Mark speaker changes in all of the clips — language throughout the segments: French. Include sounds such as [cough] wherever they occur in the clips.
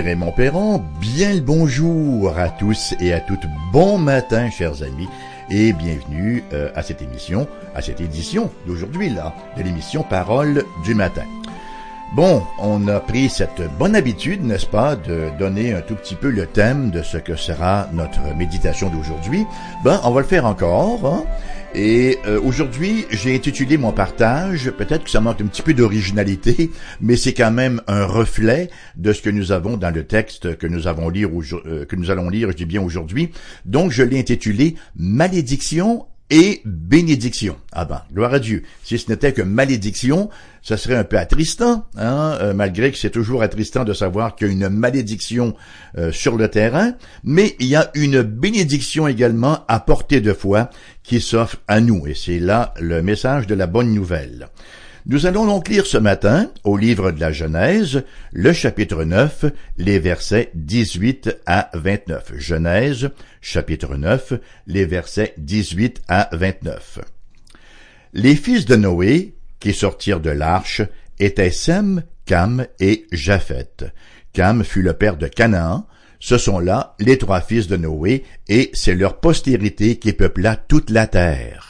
Speaker 1: Raymond Perron, bien le bonjour à tous et à toutes. Bon matin, chers amis, et bienvenue euh, à cette émission, à cette édition d'aujourd'hui, là, de l'émission Parole du matin. Bon, on a pris cette bonne habitude, n'est-ce pas, de donner un tout petit peu le thème de ce que sera notre méditation d'aujourd'hui. Ben, on va le faire encore, hein? Et euh, aujourd'hui, j'ai intitulé mon partage, peut-être que ça manque un petit peu d'originalité, mais c'est quand même un reflet de ce que nous avons dans le texte que nous avons lire euh, que nous allons lire, je dis bien aujourd'hui. Donc je l'ai intitulé Malédiction et bénédiction. Ah ben, gloire à Dieu. Si ce n'était que malédiction, ça serait un peu attristant, hein, euh, malgré que c'est toujours attristant de savoir qu'il y a une malédiction euh, sur le terrain, mais il y a une bénédiction également à portée de foi qui s'offre à nous, et c'est là le message de la bonne nouvelle. Nous allons donc lire ce matin, au livre de la Genèse, le chapitre 9, les versets 18 à 29. Genèse, chapitre 9, les versets 18 à 29. Les fils de Noé, qui sortirent de l'arche, étaient Sem, Cam et Japheth. Cam fut le père de Canaan. Ce sont là les trois fils de Noé, et c'est leur postérité qui peupla toute la terre.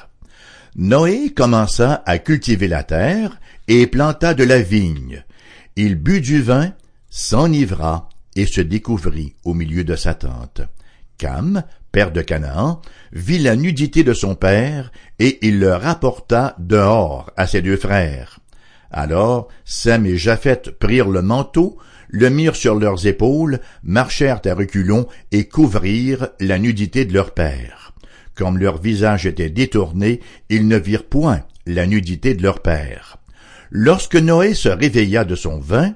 Speaker 1: Noé commença à cultiver la terre et planta de la vigne. Il but du vin, s'enivra et se découvrit au milieu de sa tente. Cam, père de Canaan, vit la nudité de son père, et il le rapporta dehors à ses deux frères. Alors Sem et Japheth prirent le manteau, le mirent sur leurs épaules, marchèrent à reculons et couvrirent la nudité de leur père. Comme leur visage était détourné, ils ne virent point la nudité de leur père. Lorsque Noé se réveilla de son vin,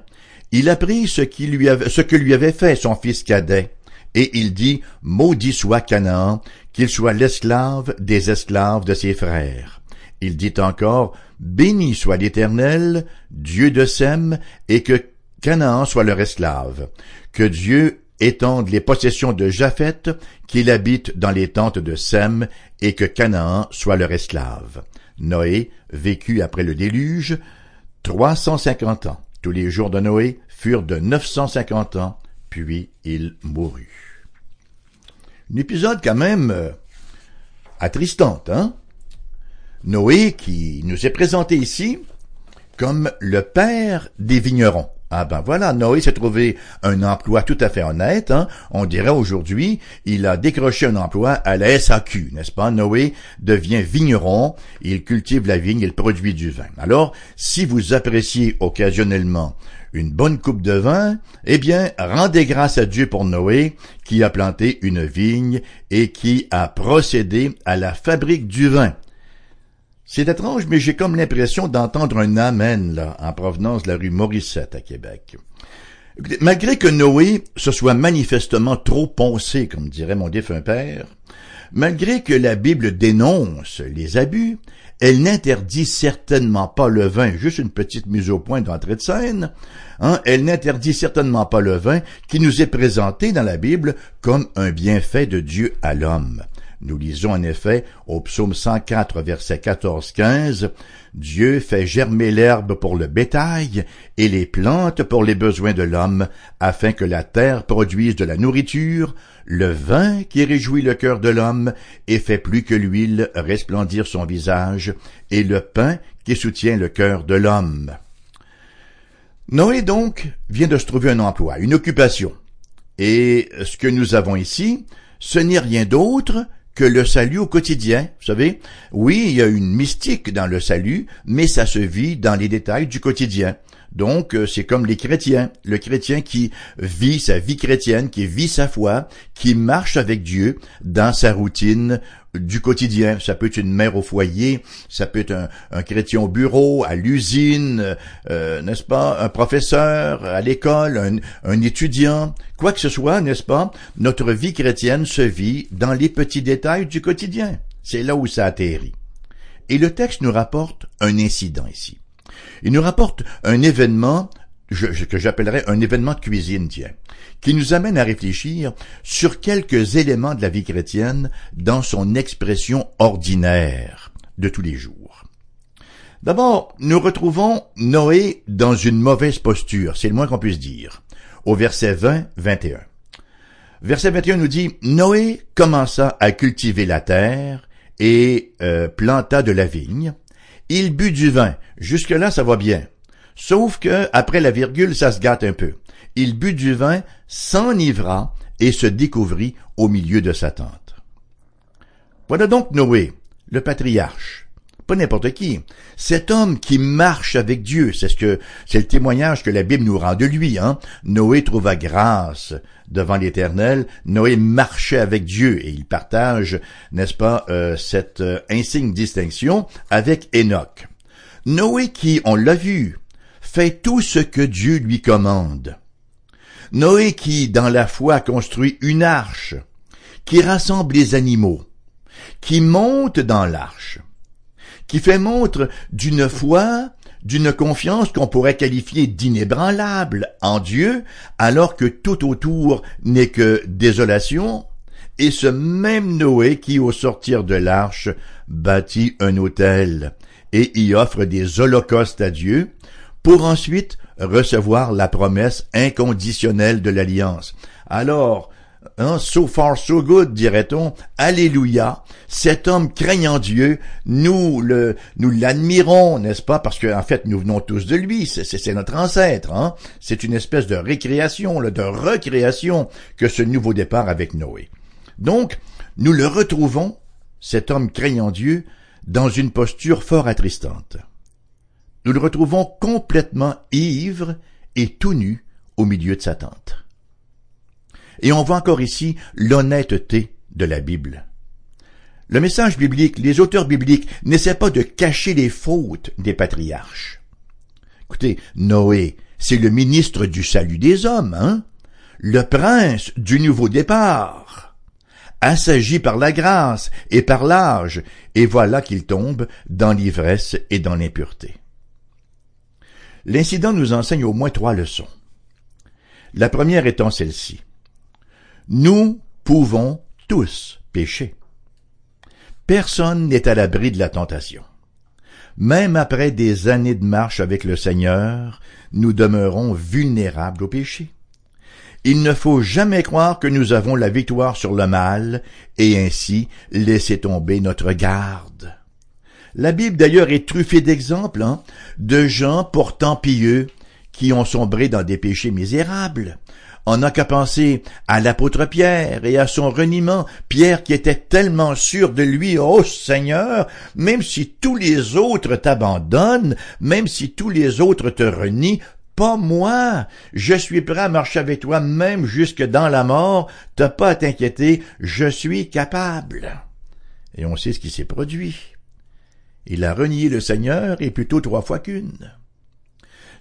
Speaker 1: il apprit ce, ce que lui avait fait son fils cadet, et il dit, Maudit soit Canaan, qu'il soit l'esclave des esclaves de ses frères. Il dit encore, Béni soit l'Éternel, Dieu de Sem, et que Canaan soit leur esclave. Que Dieu étende les possessions de Japheth, qu'il habite dans les tentes de Sem, et que Canaan soit leur esclave. Noé vécut après le déluge trois cent cinquante ans. Tous les jours de Noé furent de neuf cent cinquante ans, puis il mourut. Un épisode quand même euh, attristant, hein? Noé qui nous est présenté ici comme le père des vignerons. Ah ben voilà, Noé s'est trouvé un emploi tout à fait honnête. Hein? On dirait aujourd'hui, il a décroché un emploi à la SAQ, n'est-ce pas? Noé? Devient vigneron, il cultive la vigne, il produit du vin. Alors, si vous appréciez occasionnellement une bonne coupe de vin, eh bien, rendez grâce à Dieu pour Noé, qui a planté une vigne et qui a procédé à la fabrique du vin. C'est étrange, mais j'ai comme l'impression d'entendre un amen, là, en provenance de la rue Morissette à Québec. Malgré que Noé se soit manifestement trop poncé, comme dirait mon défunt père, malgré que la Bible dénonce les abus, elle n'interdit certainement pas le vin, juste une petite mise au point d'entrée de scène, hein, elle n'interdit certainement pas le vin qui nous est présenté dans la Bible comme un bienfait de Dieu à l'homme. Nous lisons en effet au psaume 104 verset 14-15 Dieu fait germer l'herbe pour le bétail et les plantes pour les besoins de l'homme, afin que la terre produise de la nourriture, le vin qui réjouit le cœur de l'homme et fait plus que l'huile resplendir son visage, et le pain qui soutient le cœur de l'homme. Noé donc vient de se trouver un emploi, une occupation. Et ce que nous avons ici, ce n'est rien d'autre que le salut au quotidien. Vous savez, oui, il y a une mystique dans le salut, mais ça se vit dans les détails du quotidien. Donc, euh, c'est comme les chrétiens. Le chrétien qui vit sa vie chrétienne, qui vit sa foi, qui marche avec Dieu dans sa routine du quotidien. Ça peut être une mère au foyer, ça peut être un, chrétien au bureau, à l'usine, euh, n'est-ce pas, un professeur à l'école, un, un étudiant, quoi que ce soit, n'est-ce pas, notre vie chrétienne se vit dans les petits détails du quotidien. C'est là où ça atterrit. Et le texte nous rapporte un incident ici. Il nous rapporte un événement que j'appellerais un événement de cuisine, tiens, qui nous amène à réfléchir sur quelques éléments de la vie chrétienne dans son expression ordinaire de tous les jours. D'abord, nous retrouvons Noé dans une mauvaise posture, c'est le moins qu'on puisse dire. au verset 20-21. Verset 21 nous dit, Noé commença à cultiver la terre et euh, planta de la vigne. Il but du vin. Jusque-là, ça va bien. Sauf que, après la virgule, ça se gâte un peu. Il but du vin, s'enivra et se découvrit au milieu de sa tente. Voilà donc Noé, le patriarche pas n'importe qui. Cet homme qui marche avec Dieu, c'est ce que c'est le témoignage que la Bible nous rend de lui. Hein? Noé trouva grâce devant l'Éternel. Noé marchait avec Dieu et il partage, n'est-ce pas, euh, cette euh, insigne distinction avec Enoch. Noé qui, on l'a vu, fait tout ce que Dieu lui commande. Noé qui, dans la foi, construit une arche, qui rassemble les animaux, qui monte dans l'arche, qui fait montre d'une foi, d'une confiance qu'on pourrait qualifier d'inébranlable en Dieu, alors que tout autour n'est que désolation, et ce même Noé qui, au sortir de l'arche, bâtit un autel et y offre des holocaustes à Dieu, pour ensuite recevoir la promesse inconditionnelle de l'alliance. Alors, Hein, so far so good, dirait-on. Alléluia. Cet homme craignant Dieu, nous le, nous l'admirons, n'est-ce pas? Parce qu'en en fait, nous venons tous de lui. C'est notre ancêtre, hein? C'est une espèce de récréation, de recréation que ce nouveau départ avec Noé. Donc, nous le retrouvons, cet homme craignant Dieu, dans une posture fort attristante. Nous le retrouvons complètement ivre et tout nu au milieu de sa tente. Et on voit encore ici l'honnêteté de la Bible. Le message biblique, les auteurs bibliques n'essaient pas de cacher les fautes des patriarches. Écoutez, Noé, c'est le ministre du salut des hommes, hein? Le prince du nouveau départ. Assagi par la grâce et par l'âge, et voilà qu'il tombe dans l'ivresse et dans l'impureté. L'incident nous enseigne au moins trois leçons. La première étant celle-ci. Nous pouvons tous pécher. Personne n'est à l'abri de la tentation. Même après des années de marche avec le Seigneur, nous demeurons vulnérables au péché. Il ne faut jamais croire que nous avons la victoire sur le mal et ainsi laisser tomber notre garde. La Bible d'ailleurs est truffée d'exemples hein, de gens pourtant pieux qui ont sombré dans des péchés misérables. On n'a qu'à penser à l'apôtre Pierre et à son reniement. Pierre qui était tellement sûr de lui, oh Seigneur, même si tous les autres t'abandonnent, même si tous les autres te renient, pas moi. Je suis prêt à marcher avec toi même jusque dans la mort. T'as pas à t'inquiéter, je suis capable. Et on sait ce qui s'est produit. Il a renié le Seigneur et plutôt trois fois qu'une.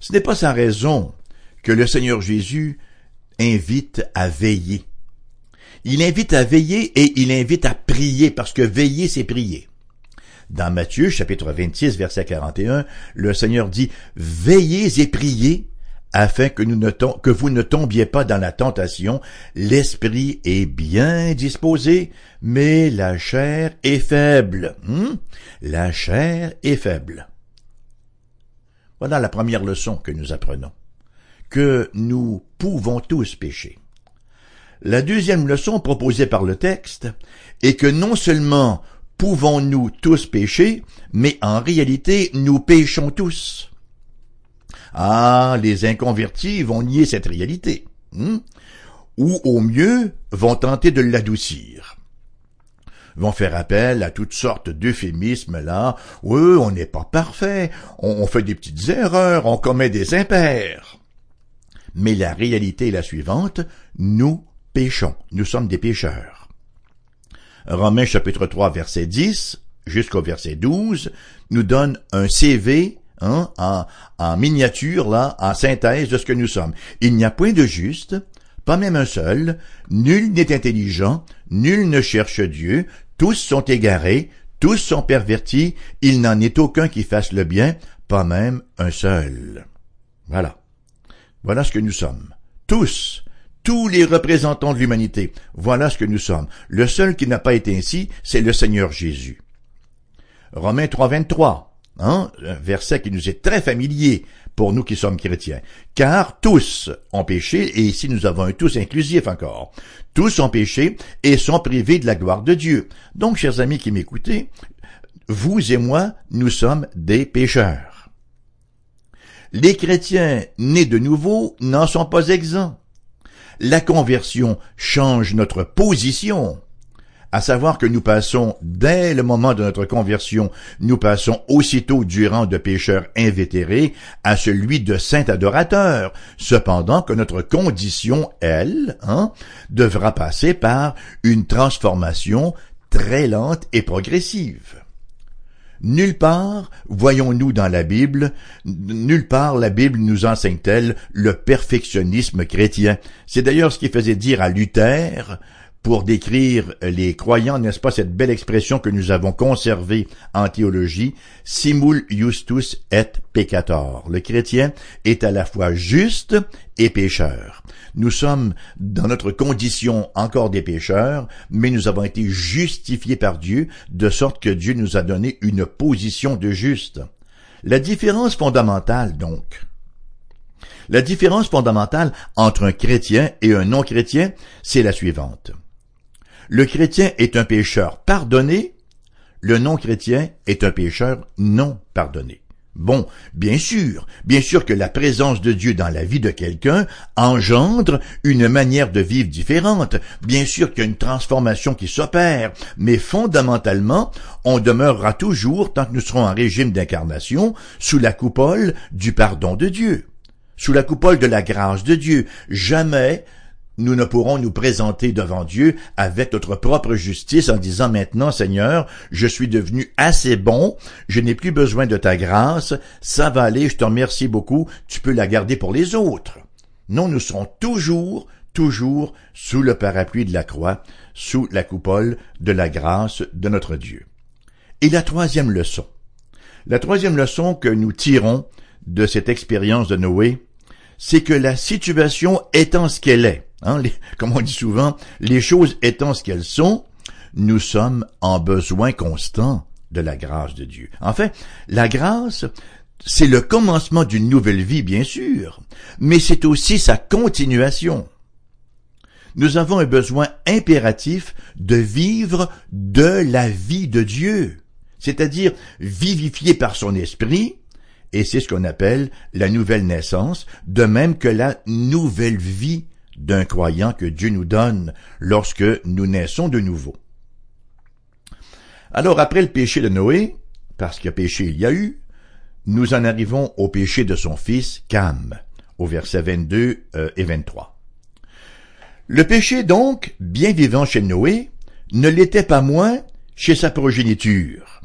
Speaker 1: Ce n'est pas sans raison que le Seigneur Jésus invite à veiller. Il invite à veiller et il invite à prier parce que veiller, c'est prier. Dans Matthieu chapitre 26 verset 41, le Seigneur dit Veillez et priez afin que, vous ne tombiez pas dans la tentation. L'esprit est bien disposé, mais la chair est faible. Hmm? La chair est faible. Voilà la première leçon que nous apprenons que nous pouvons tous pécher. La deuxième leçon proposée par le texte est que non seulement pouvons-nous tous pécher, mais en réalité nous péchons tous. Ah, les inconvertis vont nier cette réalité, hmm? ou au mieux vont tenter de l'adoucir vont faire appel à toutes sortes d'euphémismes là. Oui, on n'est pas parfait, on fait des petites erreurs, on commet des impairs. Mais la réalité est la suivante, nous péchons, nous sommes des pécheurs. Romains chapitre 3 verset 10 jusqu'au verset 12 nous donne un CV hein, en, miniature, là, en synthèse de ce que nous sommes. Il n'y a point de juste, pas même un seul, nul n'est intelligent, nul ne cherche Dieu, tous sont égarés, tous sont pervertis, il n'en est aucun qui fasse le bien, pas même un seul. Voilà. Voilà ce que nous sommes. Tous, tous les représentants de l'humanité, voilà ce que nous sommes. Le seul qui n'a pas été ainsi, c'est le Seigneur Jésus. Romains 3.23. hein, un verset qui nous est très familier pour nous qui sommes chrétiens. Car tous ont péché, et ici nous avons un tous inclusif encore. Tous ont péché et sont privés de la gloire de Dieu. Donc, chers amis qui m'écoutez, vous et moi, nous sommes des pécheurs. Les chrétiens nés de nouveau n'en sont pas exempts. La conversion change notre position à savoir que nous passons, dès le moment de notre conversion, nous passons aussitôt du rang de pécheurs invétérés à celui de saint adorateur, cependant que notre condition, elle, hein, devra passer par une transformation très lente et progressive. Nulle part, voyons-nous dans la Bible, nulle part la Bible nous enseigne-t-elle le perfectionnisme chrétien. C'est d'ailleurs ce qui faisait dire à Luther, pour décrire les croyants, n'est-ce pas, cette belle expression que nous avons conservée en théologie, simul justus et peccator. Le chrétien est à la fois juste et pécheur. Nous sommes dans notre condition encore des pécheurs, mais nous avons été justifiés par Dieu, de sorte que Dieu nous a donné une position de juste. La différence fondamentale, donc, la différence fondamentale entre un chrétien et un non-chrétien, c'est la suivante. Le chrétien est un pécheur pardonné, le non-chrétien est un pécheur non pardonné. Bon, bien sûr, bien sûr que la présence de Dieu dans la vie de quelqu'un engendre une manière de vivre différente, bien sûr qu'il y a une transformation qui s'opère, mais fondamentalement, on demeurera toujours, tant que nous serons en régime d'incarnation, sous la coupole du pardon de Dieu, sous la coupole de la grâce de Dieu. Jamais nous ne pourrons nous présenter devant Dieu avec notre propre justice en disant maintenant, Seigneur, je suis devenu assez bon, je n'ai plus besoin de ta grâce, ça va aller, je te remercie beaucoup, tu peux la garder pour les autres. Non, nous serons toujours, toujours sous le parapluie de la croix, sous la coupole de la grâce de notre Dieu. Et la troisième leçon. La troisième leçon que nous tirons de cette expérience de Noé, c'est que la situation étant ce qu'elle est, Hein, comme on dit souvent, les choses étant ce qu'elles sont, nous sommes en besoin constant de la grâce de Dieu. En fait, la grâce, c'est le commencement d'une nouvelle vie, bien sûr, mais c'est aussi sa continuation. Nous avons un besoin impératif de vivre de la vie de Dieu, c'est-à-dire vivifié par son esprit, et c'est ce qu'on appelle la nouvelle naissance, de même que la nouvelle vie d'un croyant que Dieu nous donne lorsque nous naissons de nouveau. Alors après le péché de Noé, parce que péché il y a eu, nous en arrivons au péché de son fils Cam, au verset 22 euh, et 23. Le péché donc, bien vivant chez Noé, ne l'était pas moins chez sa progéniture.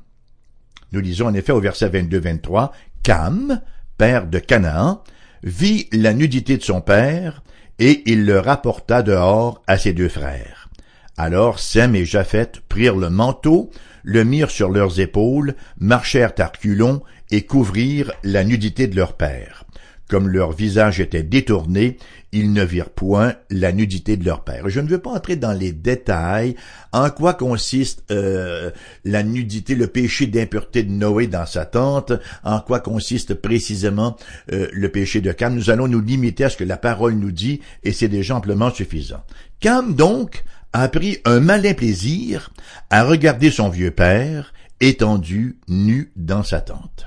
Speaker 1: Nous lisons en effet au verset 22-23, Cam, père de Canaan, vit la nudité de son père et il le rapporta dehors à ses deux frères. Alors Sem et Japheth prirent le manteau, le mirent sur leurs épaules, marchèrent à reculons et couvrirent la nudité de leur père. Comme leur visage était détourné, ils ne virent point la nudité de leur père. Je ne veux pas entrer dans les détails en quoi consiste euh, la nudité, le péché d'impureté de Noé dans sa tente, en quoi consiste précisément euh, le péché de Cam? Nous allons nous limiter à ce que la parole nous dit et c'est déjà amplement suffisant. Cam donc a pris un malin plaisir à regarder son vieux père étendu nu dans sa tente.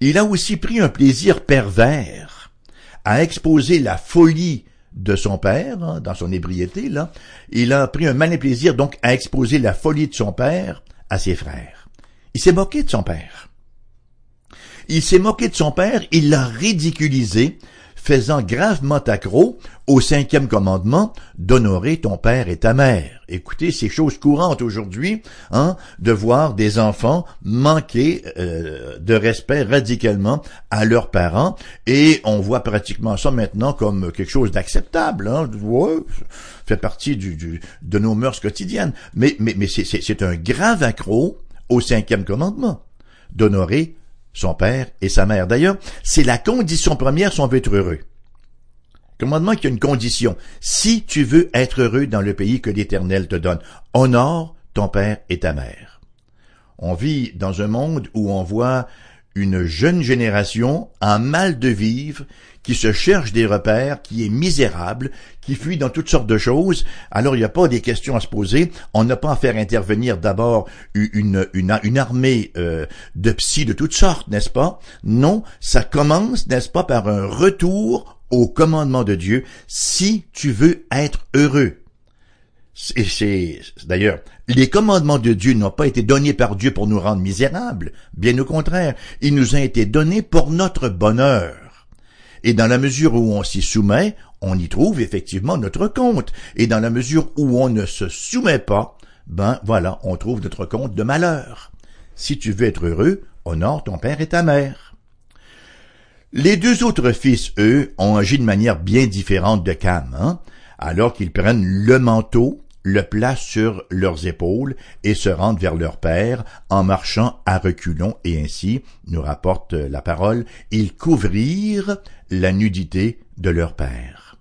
Speaker 1: Il a aussi pris un plaisir pervers à exposer la folie de son père, hein, dans son ébriété, là. Il a pris un malin plaisir, donc, à exposer la folie de son père à ses frères. Il s'est moqué de son père. Il s'est moqué de son père, il l'a ridiculisé, faisant gravement accro au cinquième commandement d'honorer ton père et ta mère. Écoutez, c'est chose courante aujourd'hui, hein, de voir des enfants manquer euh, de respect radicalement à leurs parents, et on voit pratiquement ça maintenant comme quelque chose d'acceptable. Hein, ouais, fait partie de nos mœurs quotidiennes. Mais, mais, mais c'est un grave accro au cinquième commandement d'honorer son père et sa mère. D'ailleurs, c'est la condition première si on veut être heureux. Commandement qu'il y a une condition. Si tu veux être heureux dans le pays que l'Éternel te donne, honore ton père et ta mère. On vit dans un monde où on voit une jeune génération en mal de vivre, qui se cherche des repères, qui est misérable, qui fuit dans toutes sortes de choses, alors il n'y a pas des questions à se poser. On n'a pas à faire intervenir d'abord une, une, armée euh, de psy de toutes sortes, n'est-ce pas? Non, ça commence, n'est-ce pas, par un retour au commandement de Dieu si tu veux être heureux. Et c'est, d'ailleurs, les commandements de Dieu n'ont pas été donnés par Dieu pour nous rendre misérables. Bien au contraire, ils nous ont été donnés pour notre bonheur. Et dans la mesure où on s'y soumet, on y trouve effectivement notre compte. Et dans la mesure où on ne se soumet pas, ben voilà, on trouve notre compte de malheur. Si tu veux être heureux, honore ton père et ta mère. Les deux autres fils, eux, ont agi de manière bien différente de Cam, hein? alors qu'ils prennent le manteau le placent sur leurs épaules et se rendent vers leur père en marchant à reculons et ainsi, nous rapporte la parole, ils couvrirent la nudité de leur père.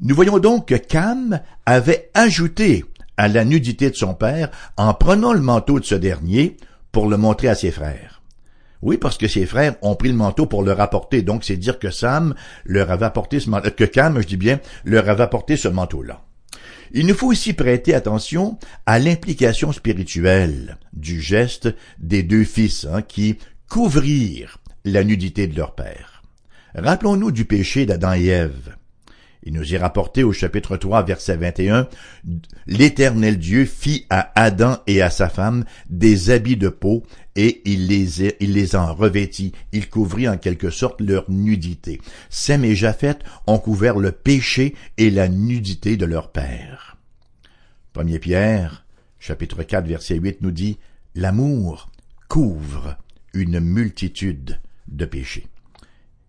Speaker 1: Nous voyons donc que Cam avait ajouté à la nudité de son père en prenant le manteau de ce dernier pour le montrer à ses frères. Oui, parce que ses frères ont pris le manteau pour le rapporter, donc c'est dire que Sam leur avait apporté ce manteau, que Cam, je dis bien, leur avait apporté ce manteau-là. Il nous faut aussi prêter attention à l'implication spirituelle du geste des deux fils hein, qui couvrirent la nudité de leur père. Rappelons-nous du péché d'Adam et Ève. Il nous est rapporté au chapitre 3, verset 21, L'Éternel Dieu fit à Adam et à sa femme des habits de peau, et il les, en revêtit. Il couvrit en quelque sorte leur nudité. Sem et Japhet ont couvert le péché et la nudité de leur père. Premier Pierre, chapitre 4, verset 8 nous dit, L'amour couvre une multitude de péchés.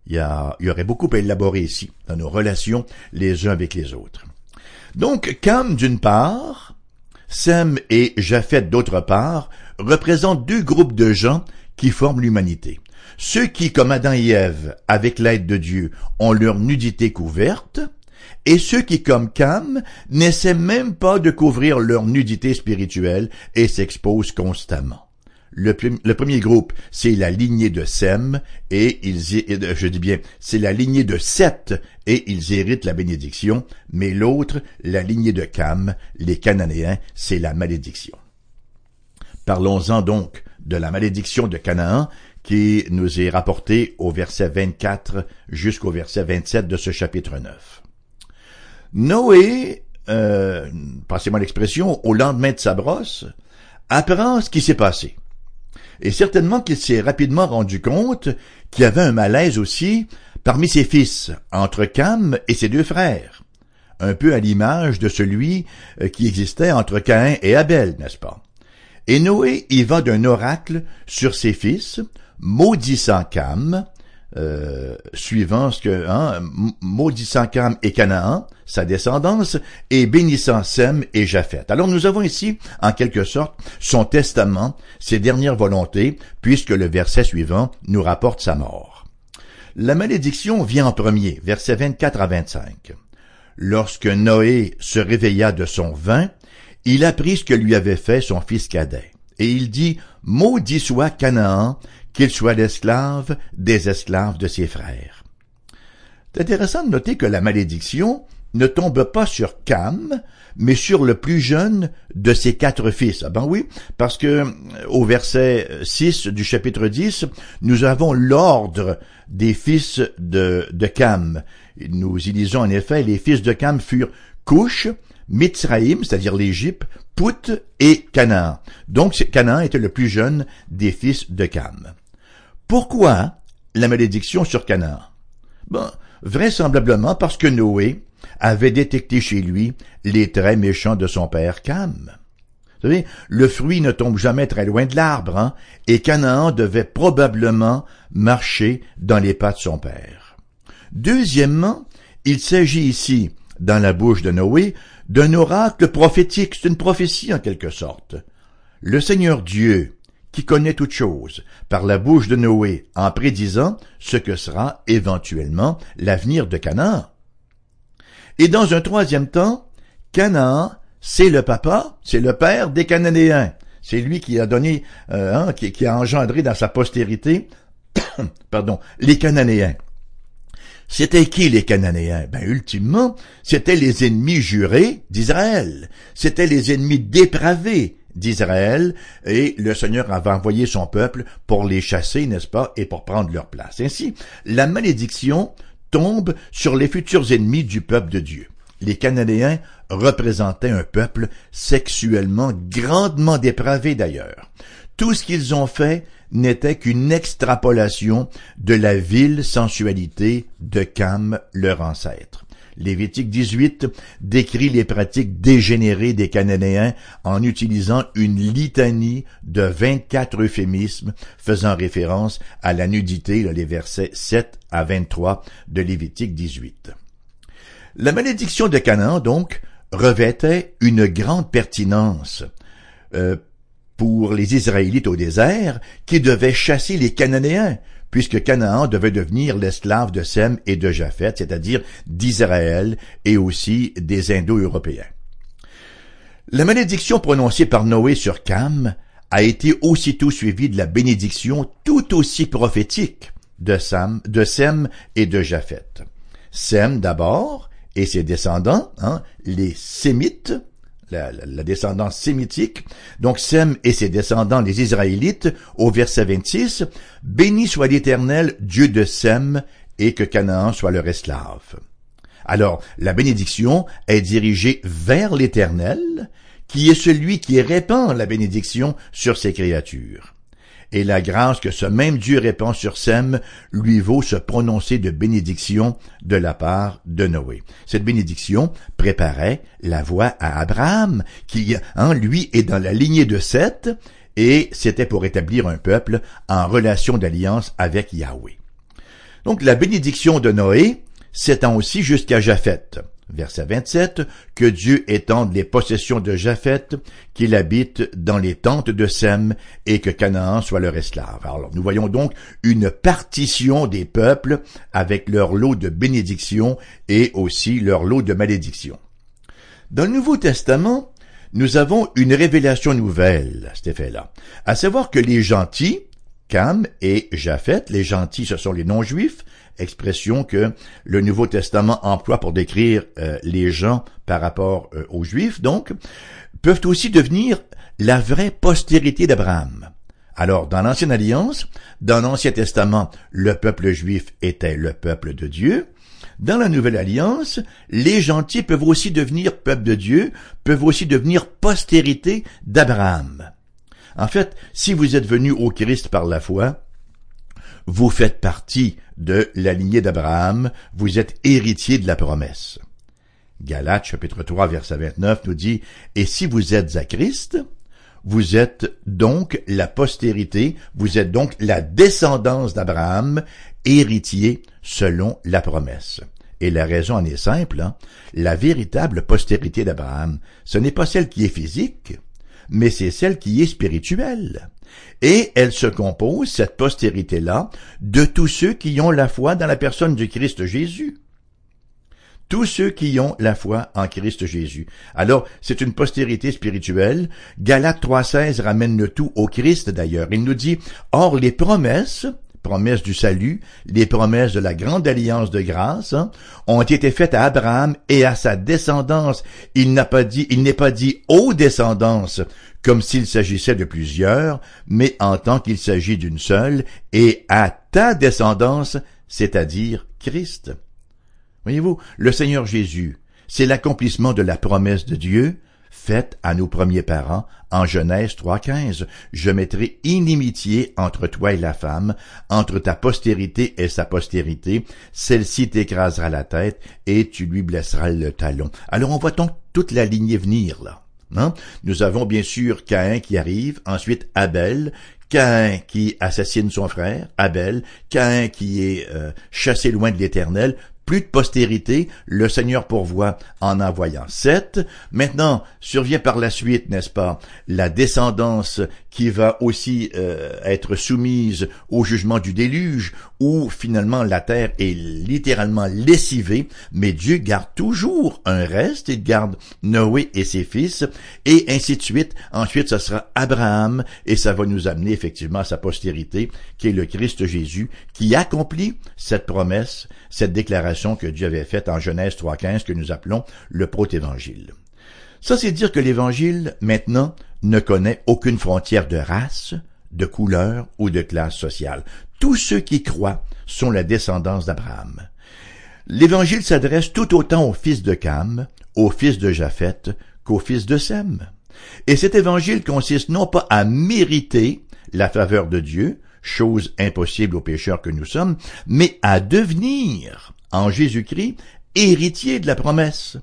Speaker 1: Il y, aurait beaucoup à élaborer ici, dans nos relations les uns avec les autres. Donc, Cam d'une part, Sem et Japhet d'autre part, représentent deux groupes de gens qui forment l'humanité. Ceux qui, comme Adam et Ève, avec l'aide de Dieu, ont leur nudité couverte, et ceux qui, comme Cam, n'essaient même pas de couvrir leur nudité spirituelle et s'exposent constamment. Le, premier groupe, c'est la lignée de Sem, et ils, je dis bien, c'est la lignée de Seth, et ils héritent la bénédiction, mais l'autre, la lignée de Cam, les Cananéens, c'est la malédiction. Parlons-en donc de la malédiction de Canaan, qui nous est rapportée au verset 24 jusqu'au verset 27 de ce chapitre 9. Noé, euh, passez-moi l'expression, au lendemain de sa brosse, apprend ce qui s'est passé et certainement qu'il s'est rapidement rendu compte qu'il y avait un malaise aussi parmi ses fils, entre Cam et ses deux frères, un peu à l'image de celui euh, qui existait entre Caïn et Abel, n'est-ce pas? Et Noé y va d'un oracle sur ses fils, maudissant Cam, euh, suivant ce que, hein, maudissant Cam et Canaan, sa descendance, et bénissant Sem et Japhet. Alors nous avons ici, en quelque sorte, son testament, ses dernières volontés, puisque le verset suivant nous rapporte sa mort. La malédiction vient en premier, versets 24 à 25. Lorsque Noé se réveilla de son vin, il apprit ce que lui avait fait son fils cadet. Et il dit, Maudit soit Canaan, qu'il soit l'esclave des esclaves de ses frères. C'est intéressant de noter que la malédiction ne tombe pas sur Cam, mais sur le plus jeune de ses quatre fils. Ah ben oui, parce que euh, au verset 6 du chapitre 10, nous avons l'ordre des fils de, de Cam. Nous y lisons en effet, les fils de Cam furent Couche, Mitzraïm, c'est-à-dire l'Égypte, Pout et Canaan. Donc Canaan était le plus jeune des fils de Cam. Pourquoi la malédiction sur Canaan? Bon, vraisemblablement parce que Noé avait détecté chez lui les traits méchants de son père Cam. Vous savez, le fruit ne tombe jamais très loin de l'arbre, hein, et Canaan devait probablement marcher dans les pas de son père. Deuxièmement, il s'agit ici, dans la bouche de Noé, d'un oracle prophétique, c'est une prophétie en quelque sorte. Le Seigneur Dieu qui connaît toutes choses, par la bouche de Noé, en prédisant ce que sera éventuellement l'avenir de Canaan. Et dans un troisième temps, Canaan, c'est le papa, c'est le père des Cananéens. C'est lui qui a donné, euh, hein, qui, qui a engendré dans sa postérité, [coughs] pardon, les Cananéens. C'était qui les Cananéens? Ben, ultimement, c'était les ennemis jurés d'Israël. C'était les ennemis dépravés d'Israël, et le Seigneur avait envoyé son peuple pour les chasser, n'est-ce pas, et pour prendre leur place. Ainsi, la malédiction tombe sur les futurs ennemis du peuple de Dieu. Les Cananéens représentaient un peuple sexuellement grandement dépravé d'ailleurs. Tout ce qu'ils ont fait n'était qu'une extrapolation de la vile sensualité de Cam, leur ancêtre. Lévitique 18 décrit les pratiques dégénérées des Cananéens en utilisant une litanie de 24 euphémismes faisant référence à la nudité, les versets 7 à 23 de Lévitique 18. La malédiction de Canaan, donc, revêtait une grande pertinence euh, pour les Israélites au désert qui devaient chasser les Cananéens, puisque Canaan devait devenir l'esclave de Sem et de Japheth, c'est-à-dire d'Israël et aussi des Indo-Européens. La malédiction prononcée par Noé sur Cam a été aussitôt suivie de la bénédiction tout aussi prophétique de, Sam, de Sem et de Japheth. Sem d'abord et ses descendants, hein, les Sémites, la, descendance sémitique, donc Sem et ses descendants, les Israélites, au verset 26, Béni soit l'Éternel, Dieu de Sem, et que Canaan soit leur esclave. Alors, la bénédiction est dirigée vers l'Éternel, qui est celui qui répand la bénédiction sur ses créatures et la grâce que ce même Dieu répand sur Sem lui vaut se prononcer de bénédiction de la part de Noé. Cette bénédiction préparait la voie à Abraham, qui, en lui, est dans la lignée de Seth, et c'était pour établir un peuple en relation d'alliance avec Yahweh. Donc la bénédiction de Noé s'étend aussi jusqu'à Japheth verset 27, que Dieu étende les possessions de Japheth, qu'il habite dans les tentes de Sem, et que Canaan soit leur esclave. Alors nous voyons donc une partition des peuples avec leur lot de bénédictions et aussi leur lot de malédictions. Dans le Nouveau Testament, nous avons une révélation nouvelle à cet effet-là, à savoir que les gentils, Cam et Japheth, les gentils ce sont les non-juifs, expression que le Nouveau Testament emploie pour décrire euh, les gens par rapport euh, aux Juifs, donc, peuvent aussi devenir la vraie postérité d'Abraham. Alors, dans l'Ancienne Alliance, dans l'Ancien Testament, le peuple juif était le peuple de Dieu. Dans la Nouvelle Alliance, les gentils peuvent aussi devenir peuple de Dieu, peuvent aussi devenir postérité d'Abraham. En fait, si vous êtes venu au Christ par la foi, vous faites partie de la lignée d'Abraham, vous êtes héritier de la promesse. Galates chapitre 3 verset 29 nous dit, Et si vous êtes à Christ, vous êtes donc la postérité, vous êtes donc la descendance d'Abraham, héritier selon la promesse. Et la raison en est simple, hein. la véritable postérité d'Abraham, ce n'est pas celle qui est physique, mais c'est celle qui est spirituelle. Et elle se compose, cette postérité-là, de tous ceux qui ont la foi dans la personne du Christ Jésus. Tous ceux qui ont la foi en Christ Jésus. Alors, c'est une postérité spirituelle. Galates 3.16 ramène le tout au Christ d'ailleurs. Il nous dit, Or les promesses, promesses du salut, les promesses de la grande alliance de grâce, hein, ont été faites à Abraham et à sa descendance. Il n'a pas dit, il n'est pas dit aux descendances, comme s'il s'agissait de plusieurs, mais en tant qu'il s'agit d'une seule, et à ta descendance, c'est-à-dire Christ. Voyez-vous, le Seigneur Jésus, c'est l'accomplissement de la promesse de Dieu, faite à nos premiers parents en Genèse 3.15. Je mettrai inimitié entre toi et la femme, entre ta postérité et sa postérité. Celle-ci t'écrasera la tête et tu lui blesseras le talon. Alors on voit donc toute la lignée venir là. Hein? Nous avons bien sûr Caïn qui arrive, ensuite Abel, Caïn qui assassine son frère, Abel, Caïn qui est euh, chassé loin de l'Éternel, plus de postérité, le Seigneur pourvoit en envoyant sept. Maintenant, survient par la suite, n'est-ce pas, la descendance qui va aussi euh, être soumise au jugement du déluge, où finalement la terre est littéralement lessivée, mais Dieu garde toujours un reste, il garde Noé et ses fils, et ainsi de suite. Ensuite, ce sera Abraham, et ça va nous amener effectivement à sa postérité, qui est le Christ Jésus, qui accomplit cette promesse, cette déclaration que Dieu avait faite en Genèse 3.15, que nous appelons le protévangile. Ça, c'est dire que l'Évangile, maintenant, ne connaît aucune frontière de race, de couleur ou de classe sociale. Tous ceux qui croient sont la descendance d'Abraham. L'Évangile s'adresse tout autant aux fils de Cam, aux fils de Japheth, qu'aux fils de Sem. Et cet Évangile consiste non pas à mériter la faveur de Dieu, chose impossible aux pécheurs que nous sommes, mais à devenir, en Jésus-Christ, héritier de la promesse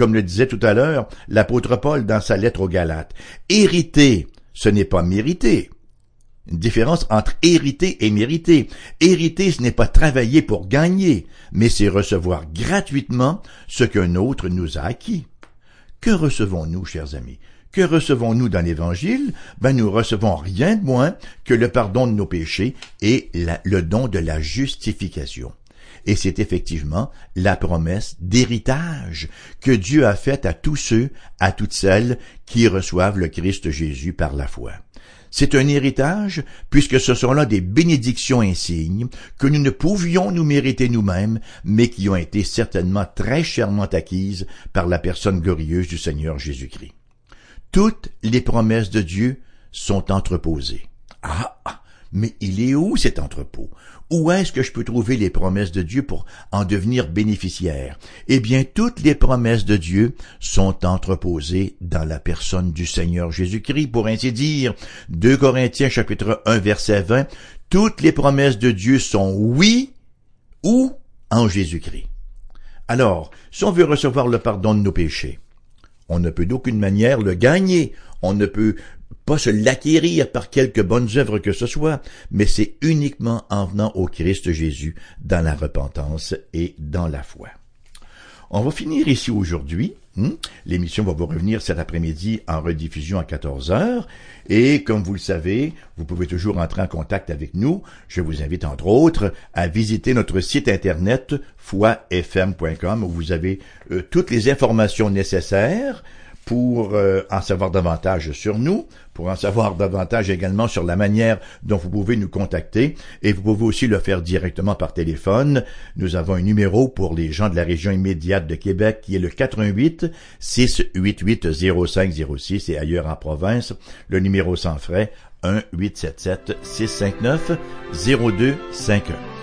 Speaker 1: comme le disait tout à l'heure l'apôtre Paul dans sa lettre aux Galates. Hériter, ce n'est pas mériter. Une différence entre hériter et mériter. Hériter, ce n'est pas travailler pour gagner, mais c'est recevoir gratuitement ce qu'un autre nous a acquis. Que recevons-nous, chers amis? Que recevons-nous dans l'Évangile? Ben, nous recevons rien de moins que le pardon de nos péchés et le don de la justification. Et c'est effectivement la promesse d'héritage que Dieu a faite à tous ceux, à toutes celles qui reçoivent le Christ Jésus par la foi. C'est un héritage, puisque ce sont là des bénédictions insignes que nous ne pouvions nous mériter nous-mêmes, mais qui ont été certainement très chèrement acquises par la personne glorieuse du Seigneur Jésus-Christ. Toutes les promesses de Dieu sont entreposées. Ah, ah mais il est où cet entrepôt? Où est-ce que je peux trouver les promesses de Dieu pour en devenir bénéficiaire? Eh bien, toutes les promesses de Dieu sont entreposées dans la personne du Seigneur Jésus-Christ, pour ainsi dire. 2 Corinthiens chapitre 1 verset 20, toutes les promesses de Dieu sont oui ou en Jésus-Christ. Alors, si on veut recevoir le pardon de nos péchés, on ne peut d'aucune manière le gagner. On ne peut pas se l'acquérir par quelque bonnes œuvres que ce soit, mais c'est uniquement en venant au Christ Jésus dans la repentance et dans la foi. On va finir ici aujourd'hui. Hmm? L'émission va vous revenir cet après-midi en rediffusion à 14 heures. Et comme vous le savez, vous pouvez toujours entrer en contact avec nous. Je vous invite entre autres à visiter notre site internet foifm.com où vous avez euh, toutes les informations nécessaires pour euh, en savoir davantage sur nous, pour en savoir davantage également sur la manière dont vous pouvez nous contacter, et vous pouvez aussi le faire directement par téléphone. Nous avons un numéro pour les gens de la région immédiate de Québec qui est le 88 688 0506 et ailleurs en province, le numéro sans frais 1 877 659 0251.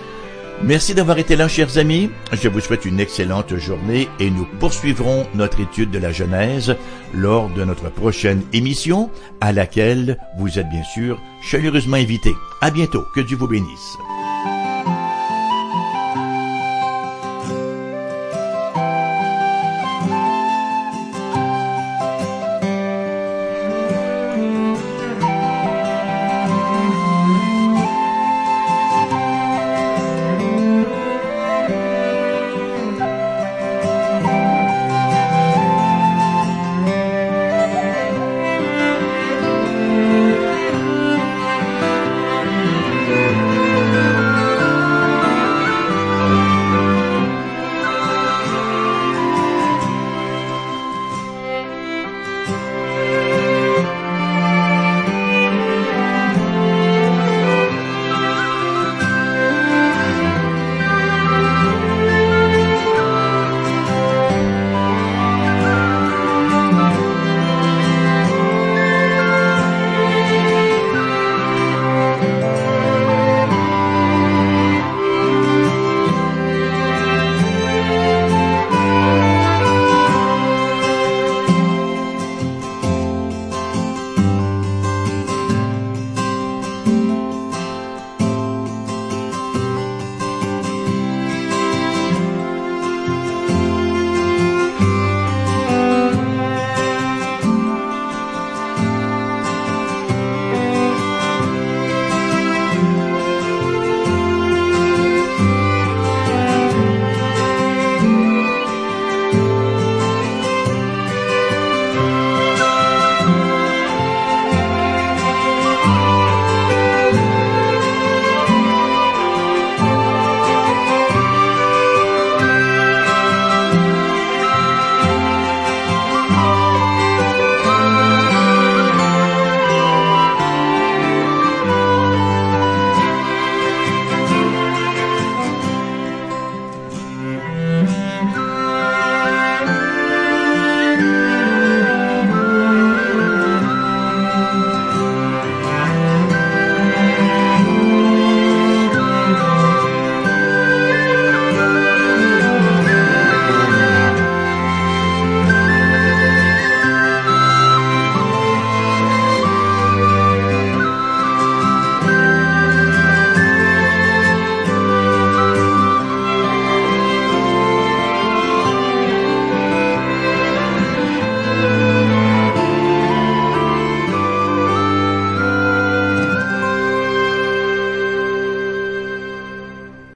Speaker 1: Merci d'avoir été là, chers amis. Je vous souhaite une excellente journée et nous poursuivrons notre étude de la Genèse lors de notre prochaine émission à laquelle vous êtes bien sûr chaleureusement invités. À bientôt. Que Dieu vous bénisse.